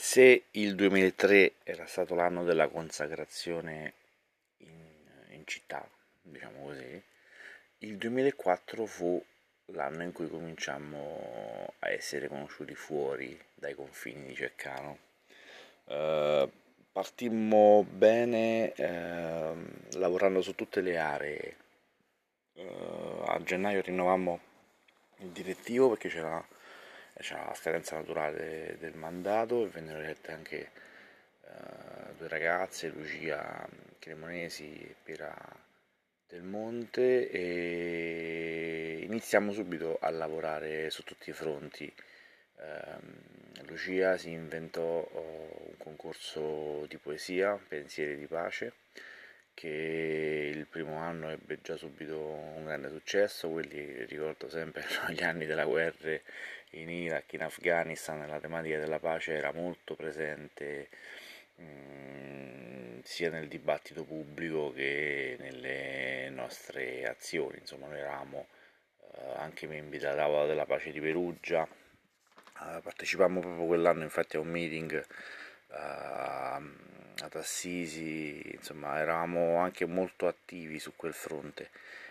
Se il 2003 era stato l'anno della consacrazione in, in città, diciamo così, il 2004 fu l'anno in cui cominciammo a essere conosciuti fuori dai confini di Ceccano. Uh, partimmo bene uh, lavorando su tutte le aree. Uh, a gennaio rinnovammo il direttivo perché c'era c'era la scadenza naturale del mandato e vennero elette anche uh, due ragazze, Lucia Cremonesi e Piera del Monte e iniziamo subito a lavorare su tutti i fronti. Uh, Lucia si inventò uh, un concorso di poesia, Pensieri di pace, che il primo anno ebbe già subito un grande successo, quelli ricordo sempre erano gli anni della guerra in Iraq, in Afghanistan, la tematica della pace era molto presente mm, sia nel dibattito pubblico che nelle nostre azioni, insomma noi eravamo eh, anche membri della tavola della pace di Perugia, eh, partecipammo proprio quell'anno infatti a un meeting eh, ad Assisi, insomma eravamo anche molto attivi su quel fronte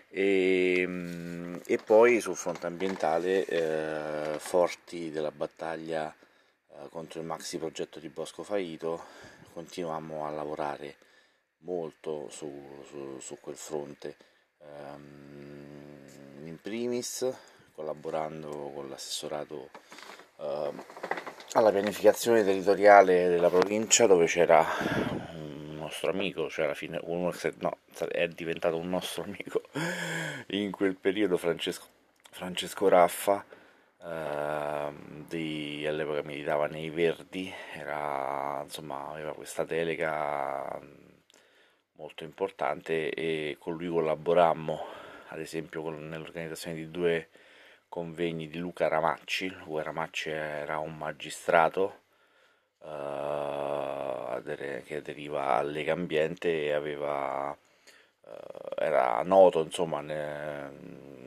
e, mm, e poi sul fronte ambientale eh, forti della battaglia eh, contro il maxi progetto di Bosco Faito continuammo a lavorare molto su, su, su quel fronte. Um, in primis collaborando con l'assessorato uh, alla pianificazione territoriale della provincia dove c'era nostro amico, cioè alla fine uno, no, è diventato un nostro amico in quel periodo Francesco, Francesco Raffa, eh, di, all'epoca militava nei Verdi, era, insomma, aveva questa delega molto importante e con lui collaborammo ad esempio con, nell'organizzazione di due convegni di Luca Ramacci, Luca Ramacci era un magistrato uh, che aderiva al Lega Ambiente e aveva, uh, era noto insomma ne,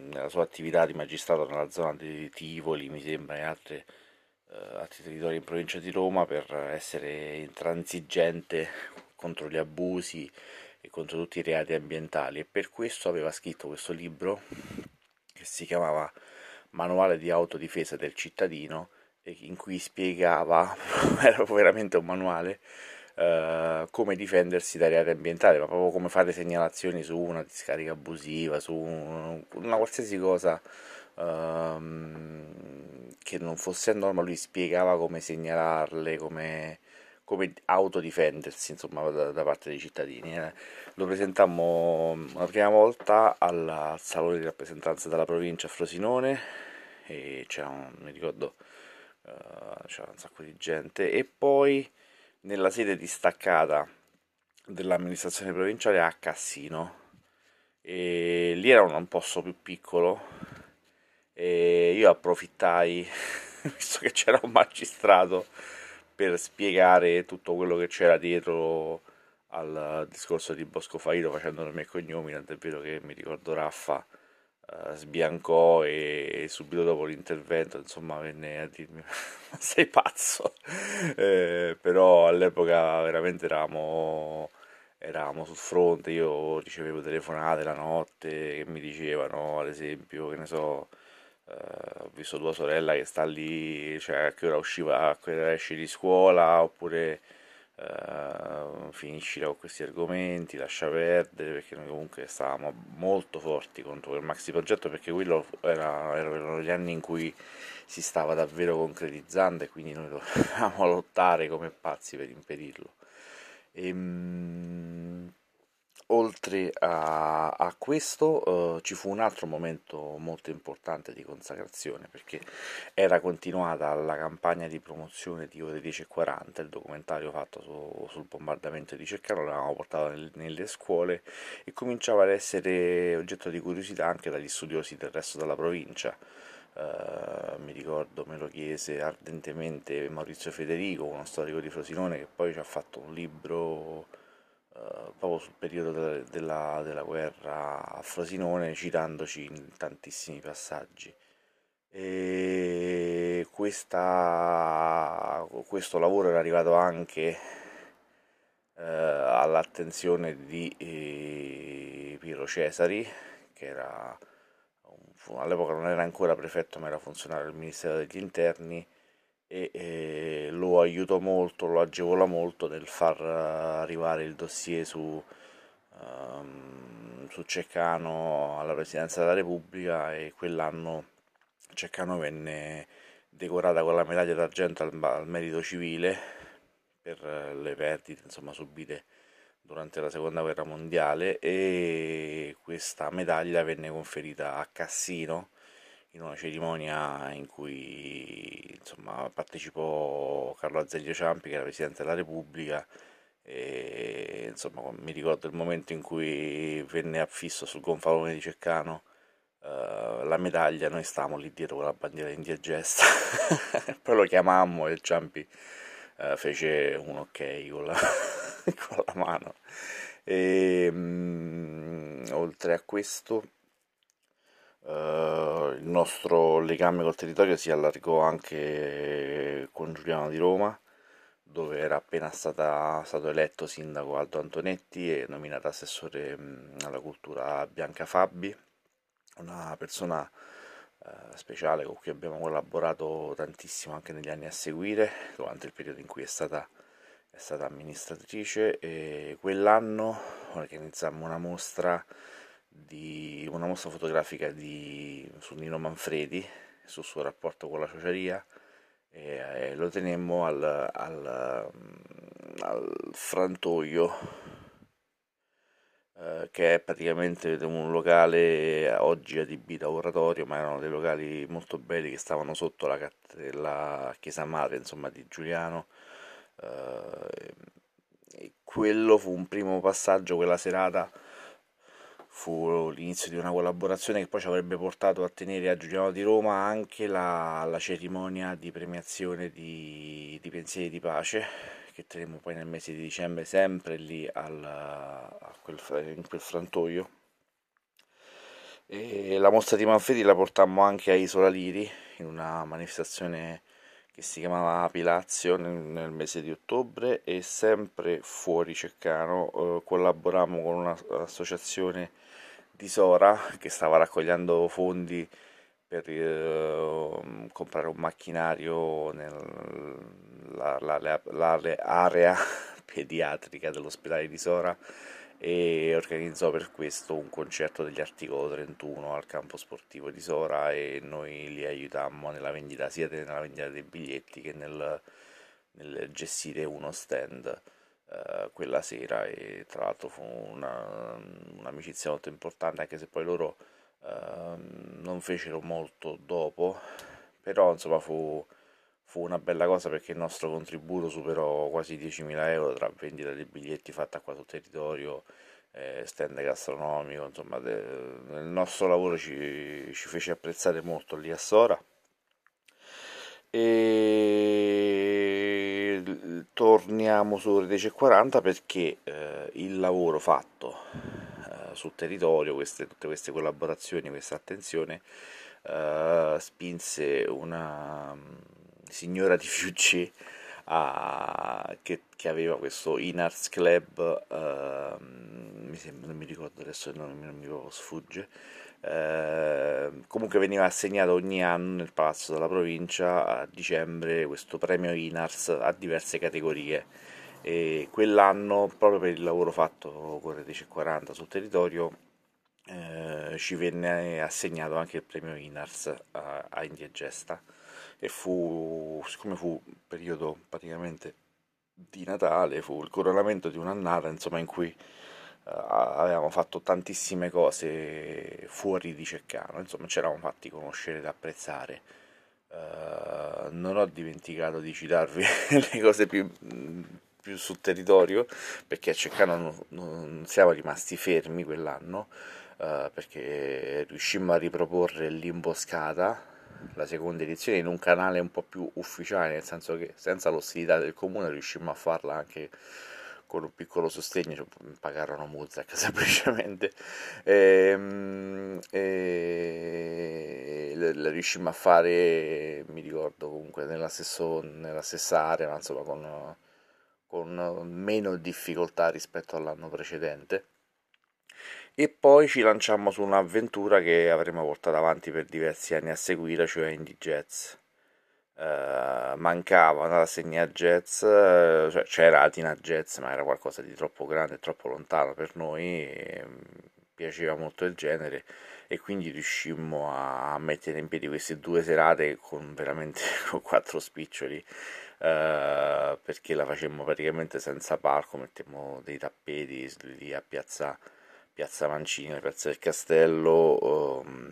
nella sua attività di magistrato nella zona di Tivoli, mi sembra, e altri, uh, altri territori in provincia di Roma per essere intransigente contro gli abusi e contro tutti i reati ambientali. E per questo aveva scritto questo libro che si chiamava Manuale di autodifesa del cittadino in cui spiegava, era veramente un manuale, Uh, come difendersi dai reati ambientali, ma proprio come fare segnalazioni su una discarica abusiva, su un, una qualsiasi cosa uh, che non fosse a norma, lui spiegava come segnalarle, come, come autodifendersi insomma, da, da, parte dei cittadini. Eh. Lo presentammo la prima volta al, al Salone di rappresentanza della provincia a Frosinone e c'era un, mi ricordo uh, c'era un sacco di gente e poi nella sede distaccata dell'amministrazione provinciale a Cassino. E lì era un posto più piccolo e io approfittai visto che c'era un magistrato per spiegare tutto quello che c'era dietro al discorso di Bosco Faito facendo nomi e cognomi, tant'è vero che mi ricordo Raffa sbiancò e, subito dopo l'intervento insomma venne a dirmi ma sei pazzo? Eh, però all'epoca veramente eravamo eravamo sul fronte io ricevevo telefonate la notte che mi dicevano ad esempio che ne so Uh, ho visto tua sorella che sta lì, cioè a che ora usciva, a che ora esci di scuola, oppure uh, finiscila con questi argomenti, lascia perdere, perché noi comunque stavamo molto forti contro quel maxi progetto, perché quello era, erano gli anni in cui si stava davvero concretizzando e quindi noi dovevamo lottare come pazzi per impedirlo. E, ehm, oltre a, a questo uh, ci fu un altro momento molto importante di consacrazione perché era continuata la campagna di promozione di Ore 10.40, il documentario fatto su, sul bombardamento di Ceccano, l'avevamo portato nel, nelle scuole e cominciava ad essere oggetto di curiosità anche dagli studiosi del resto della provincia. Uh, mi ricordo me lo chiese ardentemente Maurizio Federico, uno storico di Frosinone che poi ci ha fatto un libro eh, proprio sul periodo de- della, della, guerra a Frosinone, citandoci in tantissimi passaggi. E questa, questo lavoro era arrivato anche eh, all'attenzione di eh, Piero Cesari, che era all'epoca non era ancora prefetto ma era funzionario del Ministero degli Interni e eh, lo aiutò molto, lo agevola molto nel far arrivare il dossier su, um, su Ceccano alla Presidenza della Repubblica e quell'anno Ceccano venne decorata con la medaglia d'argento al, al merito civile per le perdite insomma, subite durante la seconda guerra mondiale e questa medaglia venne conferita a Cassino in una cerimonia in cui insomma, partecipò Carlo Azeglio Ciampi che era Presidente della Repubblica e insomma mi ricordo il momento in cui venne affisso sul gonfalone di Ceccano uh, la medaglia, noi stavamo lì dietro con la bandiera indiegesta poi lo chiamammo e Ciampi uh, fece un ok con la con la mano. E, um, oltre a questo, il nostro legame col territorio si allargò anche con Giuliano di Roma, dove era appena stata, stato eletto sindaco Aldo Antonetti e nominato assessore um, alla cultura Bianca Fabi, una persona uh, speciale con cui abbiamo collaborato tantissimo anche negli anni a seguire, durante il periodo in cui è stata è stata amministratrice e quell'anno organizzammo una mostra, di, una mostra fotografica di, su Nino Manfredi, sul suo rapporto con la ciociaria e, e lo tenemmo al, al, al frantoio eh, che è praticamente un locale oggi adibito a oratorio ma erano dei locali molto belli che stavano sotto la, la chiesa madre insomma di Giuliano Uh, quello fu un primo passaggio, quella serata fu l'inizio di una collaborazione che poi ci avrebbe portato a tenere a Giuliano di Roma anche la, la cerimonia di premiazione di, di, Pensieri di Pace che terremo poi nel mese di dicembre sempre lì al, quel, in quel frantoio. E la mostra di Manfredi la portammo anche a Isola Liri in una manifestazione che si chiamava Apilazio nel, nel mese di ottobre e sempre fuori Ceccano eh, collaborammo con un'associazione di Sora che stava raccogliendo fondi per eh, comprare un macchinario nell'area pediatrica dell'ospedale di Sora e organizzò per questo un concerto degli Articolo 31 al campo sportivo di Sora e noi li aiutammo nella vendita sia nella vendita dei biglietti che nel, nel gestire uno stand uh, quella sera. E tra l'altro fu una, un'amicizia molto importante anche se poi loro uh, non fecero molto dopo però insomma fu fu una bella cosa perché il nostro contributo superò quasi 10.000 euro tra vendita di biglietti fatta qua sul territorio, eh, stand gastronomico, insomma de, il nostro lavoro ci, ci, fece apprezzare molto lì a Sora. E torniamo su Rete 40 perché eh, il lavoro fatto eh, sul territorio, queste, tutte queste collaborazioni, questa attenzione eh, spinse una signora di Fiuggi uh, che, che, aveva questo Inarts Club, uh, mi sembra, non mi ricordo adesso, non, non mi sfugge. Uh, comunque veniva assegnato ogni anno nel palazzo della provincia a dicembre questo premio Inars a diverse categorie e quell'anno proprio per il lavoro fatto con Rete 40 sul territorio eh, ci venne assegnato anche il premio Inars a, a Indiegesta e fu, siccome fu un periodo praticamente di Natale, fu il coronamento di un'annata insomma, in cui uh, avevamo fatto tantissime cose fuori di Ceccano, insomma ci eravamo fatti conoscere ed apprezzare. Uh, non ho dimenticato di citarvi le cose più, più, sul territorio perché a Ceccano non, non siamo rimasti fermi quell'anno uh, perché riuscimmo a riproporre l'imboscata la seconda edizione in un canale un po' più ufficiale, nel senso che senza l'ostilità del comune riuscimmo a farla anche con un piccolo sostegno, cioè, pagarono Muzak semplicemente, e, e la riuscimmo a fare, mi ricordo comunque, nella, stesso, nella stessa area, ma insomma con, con meno difficoltà rispetto all'anno precedente e poi ci lanciamo su un'avventura che avremo portato avanti per diversi anni a seguire, cioè Indie Jazz. Uh, mancava una rassegna jazz, uh, cioè c'era Atina Jazz, ma era qualcosa di troppo grande troppo lontano per noi, e, um, piaceva molto il genere e quindi riuscimmo a mettere in piedi queste due serate con veramente con quattro spiccioli uh, perché la facemmo praticamente senza palco, mettemmo dei tappeti lì a piazza Piazza Mancini, Piazza del Castello, um,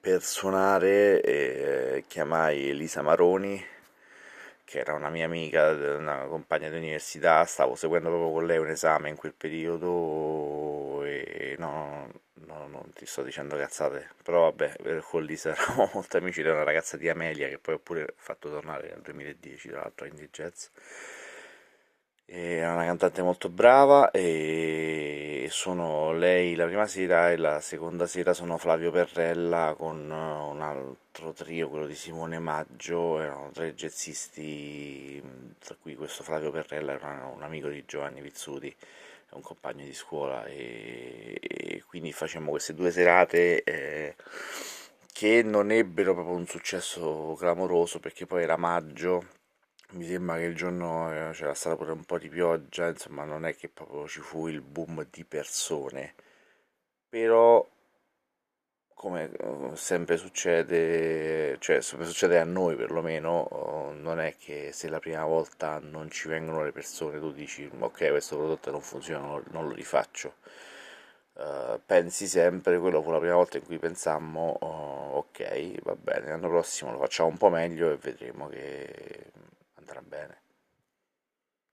per suonare eh, chiamai Elisa Maroni, che era una mia amica, una compagna di università, stavo seguendo proprio con lei un esame in quel periodo e no, no non ti sto dicendo cazzate, però vabbè, con Lisa eravamo molto amici, era una ragazza di Amelia che poi ho pure fatto tornare nel 2010 tra l'altro Indie Jazz è una cantante molto brava e sono lei la prima sera e la seconda sera sono Flavio Perrella con un altro trio, quello di Simone Maggio, erano tre jazzisti, tra cui questo Flavio Perrella era un amico di Giovanni Pizzuti, un compagno di scuola e, e quindi facemmo queste due serate eh, che non ebbero proprio un successo clamoroso perché poi era maggio mi sembra che il giorno eh, c'era stata pure un po' di pioggia, insomma non è che proprio ci fu il boom di persone, però come eh, sempre succede, cioè sempre succede a noi perlomeno, oh, non è che se la prima volta non ci vengono le persone tu dici ok questo prodotto non funziona, non lo rifaccio. Uh, pensi sempre, quello fu la prima volta in cui pensammo oh, ok va bene, l'anno prossimo lo facciamo un po' meglio e vedremo che andrà bene.